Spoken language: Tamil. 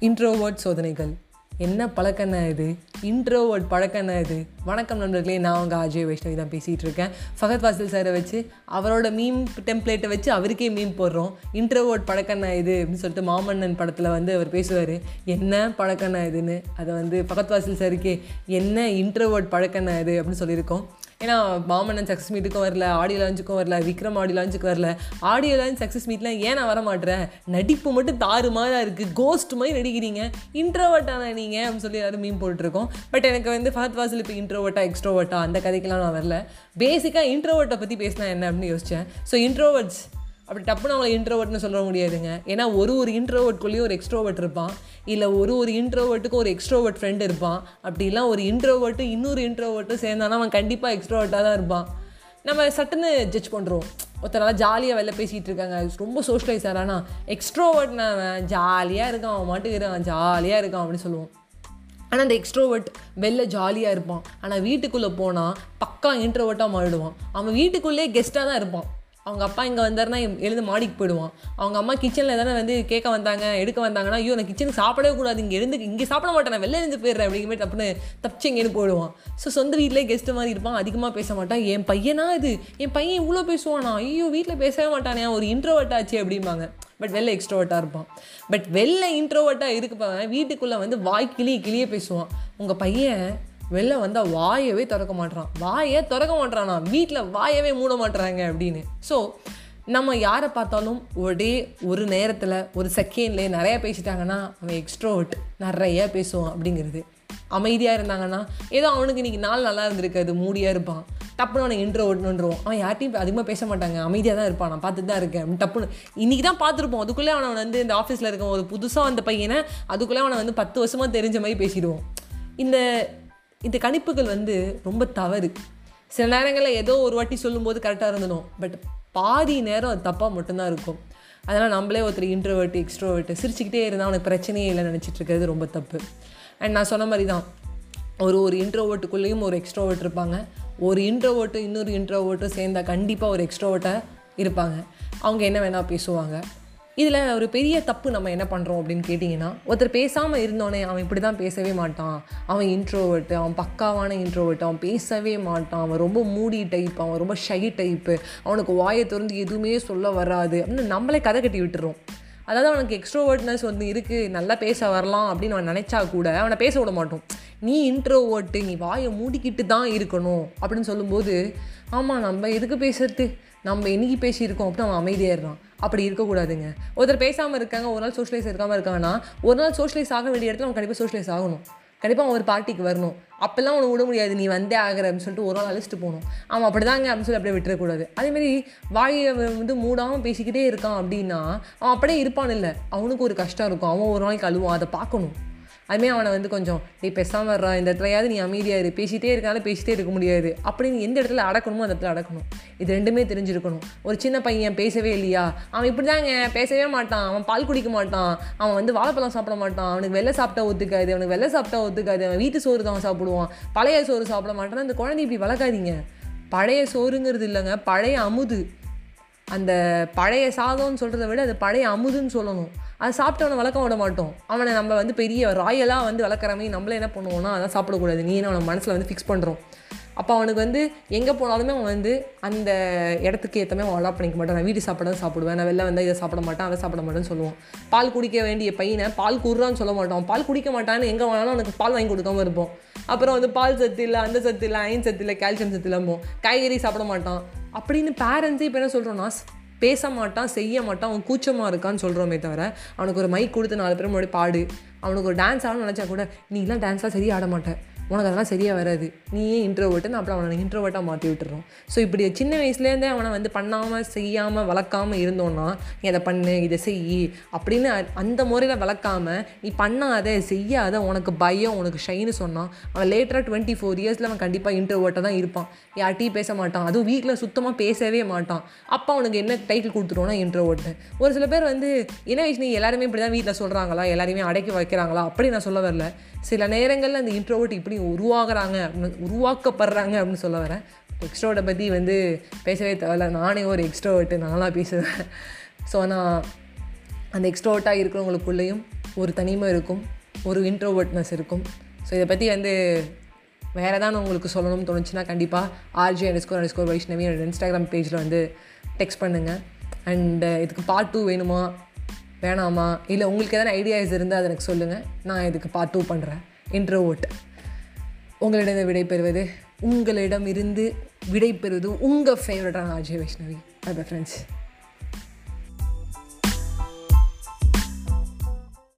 இன்ட்ரோவர்ட் சோதனைகள். என்ன பழக்கண்ணா இது? இன்ட்ரோவர்ட் பழக்கண்ணா இது? வணக்கம் நண்பர்களே நான் உங்கள் அஜய் வைஷ்ணவி தான் பேசிகிட்டு இருக்கேன் ஃபகத் வாசில் சாரை வச்சு அவரோட மீம் டெம்ப்ளேட்டை வச்சு அவருக்கே மீம் போடுறோம். இன்ட்ரோவர்ட் பழக்கண்ணா இது அப்படின்னு சொல்லிட்டு மாமன்னன் படத்தில் வந்து அவர் பேசுவார். என்ன பழக்கண்ணா இதுன்னு? அதை வந்து ஃபகத் வாசில் சாருக்கே என்ன இன்ட்ரோவர்ட் பழக்கண்ணா இது அப்படின்னு சொல்லியிருக்கோம். ஏன்னா மாமன்னன் சக்ஸஸ் மீட்டுக்கும் வரல ஆடியோ லான்ச்சுக்கும் வரல விக்ரம் ஆடியோ லான்ச்சுக்கு வரல. ஆடியோ லான்ச் சக்ஸஸ் மீட்லாம் ஏன் நான் வர மாட்டேறேன் நடிப்பு மட்டும் தாறு மாதிரி இருக்குது கோஸ்ட் மாதிரி நடிக்கிறீங்க. இன்ட்ரோவர்ட்டான நீங்கள் அப்படின்னு சொல்லி யாரும் மீன் போட்டுருக்கோம். பட் எனக்கு வந்து ஃபஹத் வாசல் இப்போ இன்ட்ரோவர்ட்டா எக்ஸ்ட்ரோவர்ட்டா அந்த கதைக்கெல்லாம் நான் வரல. பேசிக்காக இன்ட்ரோவர்ட்டை பற்றி பேசினா என்ன அப்படின்னு யோசித்தேன் ஸோ இன்ட்ரோவர்ட்ஸ் அப்படி டப்புன்னு அவங்கள இன்ட்ரோவர்ட்னு சொல்ல முடியாதுங்க. ஏன்னா ஒரு ஒரு இன்ட்ரோவர்ட்குள்ளேயும் ஒரு எக்ஸ்ட்ரோவர்ட் இருப்பான். இல்லை ஒரு ஒரு இன்ட்ரோவர்ட்டுக்கும் ஒரு எக்ஸ்ட்ரோவர்ட் ஃப்ரெண்ட் இருப்பான். அப்படிலாம் ஒரு இன்ட்ரோவர்ட்டு இன்னொரு இன்ட்ரோவர்ட்டும் சேர்ந்தானா அவன் கண்டிப்பாக எக்ஸ்ட்ரோவர்ட்டாக தான் இருப்பான். நம்ம சட்டுன்னு ஜட்ஜ் பண்ணுறோம் ஒருத்தனால ஜாலியாக வெளில பேசிகிட்டு இருக்காங்க. ரொம்ப சோஷியலைஸ் ஆகிறானா எக்ஸ்ட்ரோவர்ட்னா அவன் ஜாலியாக இருக்கான். அவன் மாட்டுக்கு அவன் ஜாலியாக இருக்கான் அப்படின்னு சொல்லுவோம். ஆனால் அந்த எக்ஸ்ட்ரோவர்ட் வெளில ஜாலியாக இருப்பான். ஆனால் வீட்டுக்குள்ளே போனால் பக்கா இன்ட்ரோவர்ட்டாக மாறிடுவான். அவன் வீட்டுக்குள்ளேயே கெஸ்ட்டாக தான் இருப்பான். அவங்க அப்பா இங்கே வந்தாருன்னா எழுந்து மாடிக்கு போயிடுவான். அவங்க அம்மா கிச்சனில் தானே வந்து கேட்க வந்தாங்க எடுக்க வந்தாங்கன்னா ஐயோ நான் கிச்சனுக்கு சாப்பிடவே கூடாது இங்கே இருந்து இங்கே சாப்பிட மாட்டேன் நான் வெளில இருந்து போயிடுறேன் அப்படிங்கிற மாதிரி தப்புன்னு தப்பிச்சு எங்கேன்னு போயிடுவான். ஸோ சொந்த வீட்டிலே கெஸ்ட்டு மாதிரி இருப்பான் அதிகமாக பேச மாட்டான். என் பையனா இது? என் பையன் இவ்வளோ பேசுவானா? ஐயோ வீட்டில் பேசவே மாட்டானே ஒரு இன்ட்ரோவர்ட் ஆச்சு அப்படிம்பாங்க. பட் வெளில எக்ஸ்ட்ரோவர்ட்டாக இருப்பான். பட் வெளில இன்ட்ரோவர்ட்டாக இருக்கப்பவன் வீட்டுக்குள்ளே வந்து வாய் கிளி கிளியே பேசுவான். உங்கள் பையன் வெளில வந்தால் வாயவே திறக்க மாட்டான் வாயே திறக்க மாட்டானா வீட்டில் வாயவே மூட மாட்டுறாங்க அப்படின்னு. ஸோ நம்ம யாரை பார்த்தாலும் ஒரே ஒரு நேரத்தில் ஒரு செகண்ட்லேயே நிறையா பேசிட்டாங்கன்னா அவன் எக்ஸ்ட்ரோட் நிறைய பேசுவான் அப்படிங்கிறது. அமைதியாக இருந்தாங்கன்னா ஏதோ அவனுக்கு இன்றைக்கி நாள் நல்லா இருந்திருக்காது மூடியாக இருப்பான். டப்புன்னு அவனை இன்ட்ரோ இன்ட்ரோவர்ட்னுருவான் அவன் யார்ட்டையும் அதிகமாக பேச மாட்டாங்க. அமைதியாக தான் இருப்பான். நான் பார்த்துட்டு தான் இருக்கேன். டப்புன்னு இன்றைக்கி தான் பார்த்துருப்போம். அதுக்குள்ளே அவனை வந்து இந்த ஆஃபீஸில் இருக்க ஒரு புதுசாக வந்த பையனை அதுக்குள்ளே அவனை வந்து பத்து வருஷமாக தெரிஞ்ச மாதிரி பேசிடுவோம். இந்த இந்த கணிப்புகள் வந்து ரொம்ப தவறு. சில நேரங்களில் ஏதோ ஒரு வாட்டி சொல்லும்போது கரெக்டாக இருந்தணும் பட் பாதி நேரம் அது தப்பாக மட்டும்தான் இருக்கும். அதனால் நம்மளே ஒருத்தர் இன்ட்ரோவர்ட்டு எக்ஸ்ட்ரோவர்ட்டு சிரிச்சுக்கிட்டே இருந்தால் அவனுக்கு பிரச்சனையே இல்லை நினச்சிட்டு இருக்கிறது ரொம்ப தப்பு. அண்ட் நான் சொன்ன மாதிரி தான் ஒரு ஒரு இன்ட்ரோவர்ட்டுக்குள்ளேயும் ஒரு எக்ஸ்ட்ரோவர்ட் இருப்பாங்க. ஒரு இன்ட்ரோவர்ட்டும் இன்னொரு இன்ட்ரோவர்ட்டும் சேர்ந்தால் கண்டிப்பாக ஒரு எக்ஸ்ட்ரோவர்ட்டாக இருப்பாங்க. அவங்க என்ன வேணால் பேசுவாங்க. இதில் ஒரு பெரிய தப்பு நம்ம என்ன பண்ணுறோம் அப்படின்னு கேட்டிங்கன்னா ஒருத்தர் பேசாமல் இருந்தோன்னே அவன் இப்படி தான் பேசவே மாட்டான். அவன் இன்ட்ரோவர்ட்டு அவன் பக்காவான இன்ட்ரோவர்ட் அவன் பேசவே மாட்டான். அவன் ரொம்ப மூடி டைப் அவன் ரொம்ப ஷை டைப்பு அவனுக்கு வாயை திறந்து எதுவுமே சொல்ல வராது. அப்படின்னு நம்மளே கதை கட்டி விட்டுறோம். அதாவது அவனுக்கு எக்ஸ்ட்ரோவர்ட்னஸ் வந்து இருக்குது நல்லா பேச வரலாம் அப்படின்னு அவன் நினச்சா கூட அவனை பேச விட மாட்டோம். நீ இன்ட்ரோவர்ட்டு நீ வாயை மூடிக்கிட்டு தான் இருக்கணும் அப்படின்னு சொல்லும்போது ஆமாம் நம்ம எதுக்கு பேசுறது? நம்ம இன்றைக்கி பேசியிருக்கோம் அப்படின்னு அவன் அமைதியாயிடுறான் அப்படி இருக்கக்கூடாதுங்க. ஒருத்தர் பேசாமல் இருக்காங்க ஒரு நாள் சோஷியலைஸ் இருக்காமல் இருக்காங்கன்னா ஒரு நாள் சோஷியலைஸ் ஆக வேண்டிய இடத்துல அவன் கண்டிப்பாக சோஷியலைஸ் ஆகணும். கண்டிப்பாக அவன் ஒரு பார்ட்டிக்கு வரணும். அப்போல்லாம் அவனை விட முடியாது. நீ வந்தே ஆகிற அப்படின்னு சொல்லிட்டு ஒரு நாள் அழிச்சிட்டு போகணும். அவன் அப்படி தாங்க அப்படின்னு சொல்லி அப்படியே விட்டுறக்கூடாது. அதேமாரி வாயை வந்து மூடாமல் பேசிக்கிட்டே இருக்கான் அப்படின்னா அவன் அப்படியே இருப்பான் இல்லை. அவனுக்கு ஒரு கஷ்டம் இருக்கும். அவன் ஒரு நாளைக்கு அழுவான். அதை பார்க்கணும். அதுமாரி அவனை வந்து கொஞ்சம் நீ பேசாமல் வர்றா இந்த இடத்துலையாவது நீ அமைதியாக இரு. பேசிகிட்டே இருக்கனால பேசிகிட்டே இருக்க முடியாது. அப்படின்னு எந்த இடத்துல அடக்கணுமோ அந்த இடத்துல அடக்கணும். இது ரெண்டுமே தெரிஞ்சிருக்கணும். ஒரு சின்ன பையன் பேசவே இல்லையா? அவன் இப்படி தாங்க பேசவே மாட்டான். அவன் பால் குடிக்க மாட்டான். அவன் வந்து வாழைப்பழம் சாப்பிட மாட்டான். அவனுக்கு வெள்ளை சாப்பிட்டா ஒத்துக்காது. அவனுக்கு வெள்ளை சாப்பிட்டா ஒத்துக்காது. அவன் வீட்டு சோறு தான் சாப்பிடுவான். பழைய சோறு சாப்பிட மாட்டான். அந்த குழந்தை இப்படி வளர்க்காதீங்க. பழைய சோறுங்கிறது இல்லைங்க பழைய அமுது. அந்த பழைய சாதம்னு சொல்கிறத விட அது பழைய அமுதுன்னு சொல்லணும். அதை சாப்பிட்டவனை வளர்க்க விட மாட்டோம். அவனை நம்ம வந்து பெரிய ராயலாக வந்து வளர்க்குற மாதிரி நம்மளே என்ன பண்ணுவோம்னா அதான் சாப்பிடக்கூடாது. நீ அவனை மனசில் வந்து ஃபிக்ஸ் பண்ணுறோம் அப்போ அவனுக்கு வந்து எங்கே போனாலுமே அவன் வந்து அந்த இடத்துக்கு ஏற்ற அவன் அலாட் பண்ணிக்க மாட்டான். நான் வீட்டு சாப்பிட தான் சாப்பிடுவேன். நான் வெளில வந்தால் இதை சாப்பிட மாட்டேன் அதை சாப்பிட மாட்டேன்னு சொல்லுவான். பால் குடிக்க வேண்டிய பையனை பால் குடுறான்னு சொல்ல மாட்டோம் பால் குடிக்க மாட்டான்னு எங்கே வேணாலும் அவனுக்கு பால் வாங்கி கொடுக்காம இருப்போம் அப்புறம் வந்து பால் சத்து இல்லை அந்த சத்து இல்லை அயன் சத்து இல்லை கால்சியம் சத்து இல்லாமல் காய்கறி சாப்பிட மாட்டான். அப்படின்னு பேரண்ட்ஸே இப்போ என்ன சொல்கிறோன்னா பேச மாட்டான் செய்ய மாட்டான் அவன் கூச்சமாக இருக்கான்னு சொல்கிறோமே தவிர அவனுக்கு ஒரு மைக் கொடுத்து நாலு பேர் முன்னாடி பாடு அவனுக்கு ஒரு டான்ஸ் ஆடணும்னு நினச்சா கூட நீங்களாம் டான்ஸாக சரியாக ஆட மாட்டேன் உனக்கு அதெல்லாம் சரியாக வராது. நீயே இன்ட்ரோவர்ட்டுன்னு அப்புறம் அவனை இன்ட்ரோவர்ட்டாக மாற்றி விட்டுறோம் ஸோ இப்படி சின்ன வயசுலேருந்தே அவனை வந்து பண்ணாமல் செய்யாமல் வளர்க்காமல் இருந்தோன்னா நீ அதை பண்ணு இதை செய் அப்படின்னு அந்த முறையில் வளர்க்காம நீ பண்ணாத செய்யாத உனக்கு பயம் உனக்கு ஷைன்னு சொன்னான் அவன் லேட்டராக டுவெண்ட்டி ஃபோர் இயர்ஸில் அவன் கண்டிப்பாக இன்ட்ரோவர்ட்டாக தான் இருப்பான். யார்ட்டையும் பேச மாட்டான். அதுவும் வீட்டில் சுத்தமாக பேசவே மாட்டான். அப்போ அவனுக்கு என்ன டைட்டில் கொடுத்துருவோன்னா இன்ட்ரோவர்ட்டு ஒரு சில பேர் வந்து என்ன வயசு நீ எல்லாருமே இப்படி தான் வீட்டில் சொல்கிறாங்களா எல்லாருமே அடக்கி வைக்கிறாங்களா? அப்படி நான் சொல்ல வரல. சில நேரங்களில் அந்த இன்ட்ரோவர்ட் இப்படி உருவாகிறாங்க அப்படின்னு உருவாக்கப்படுறாங்க அப்படின்னு சொல்ல வரேன். எக்ஸ்ட்ரோட்டை பற்றி வந்து பேசவே தேவையில்ல. நானே ஒரு எக்ஸ்ட்ரோவர்ட்டு நானாக பேசுவேன். ஸோ நான் அந்த எக்ஸ்ட்ரோவர்ட்டாக இருக்கிறவங்களுக்குள்ளேயும் ஒரு தனிமை இருக்கும் ஒரு இன்ட்ரோவர்ட்னஸ் இருக்கும். ஸோ இதை பற்றி வந்து வேறு ஏதாவது உங்களுக்கு சொல்லணும்னு தோணுச்சுன்னா கண்டிப்பாக R G underscore underscore Vaishnavi என்னோட இன்ஸ்டாகிராம் பேஜில் வந்து டெக்ஸ்ட் பண்ணுங்கள் அண்டு இதுக்கு பார்ட் டூ வேணுமா வேணாமா? இல்லை உங்களுக்கு எதனா ஐடியாஸ் இருந்தால் அதை எனக்கு சொல்லுங்கள் நான் இதுக்கு பார்ட் டூ பண்ணுறேன் இன்ட்ரோவோட் உங்களிடம் விடைபெறுவது உங்களிடம் இருந்து விடைபெறுவது உங்கள் ஃபேவரட்டான அஜய் வைஷ்ணவி. Bye friends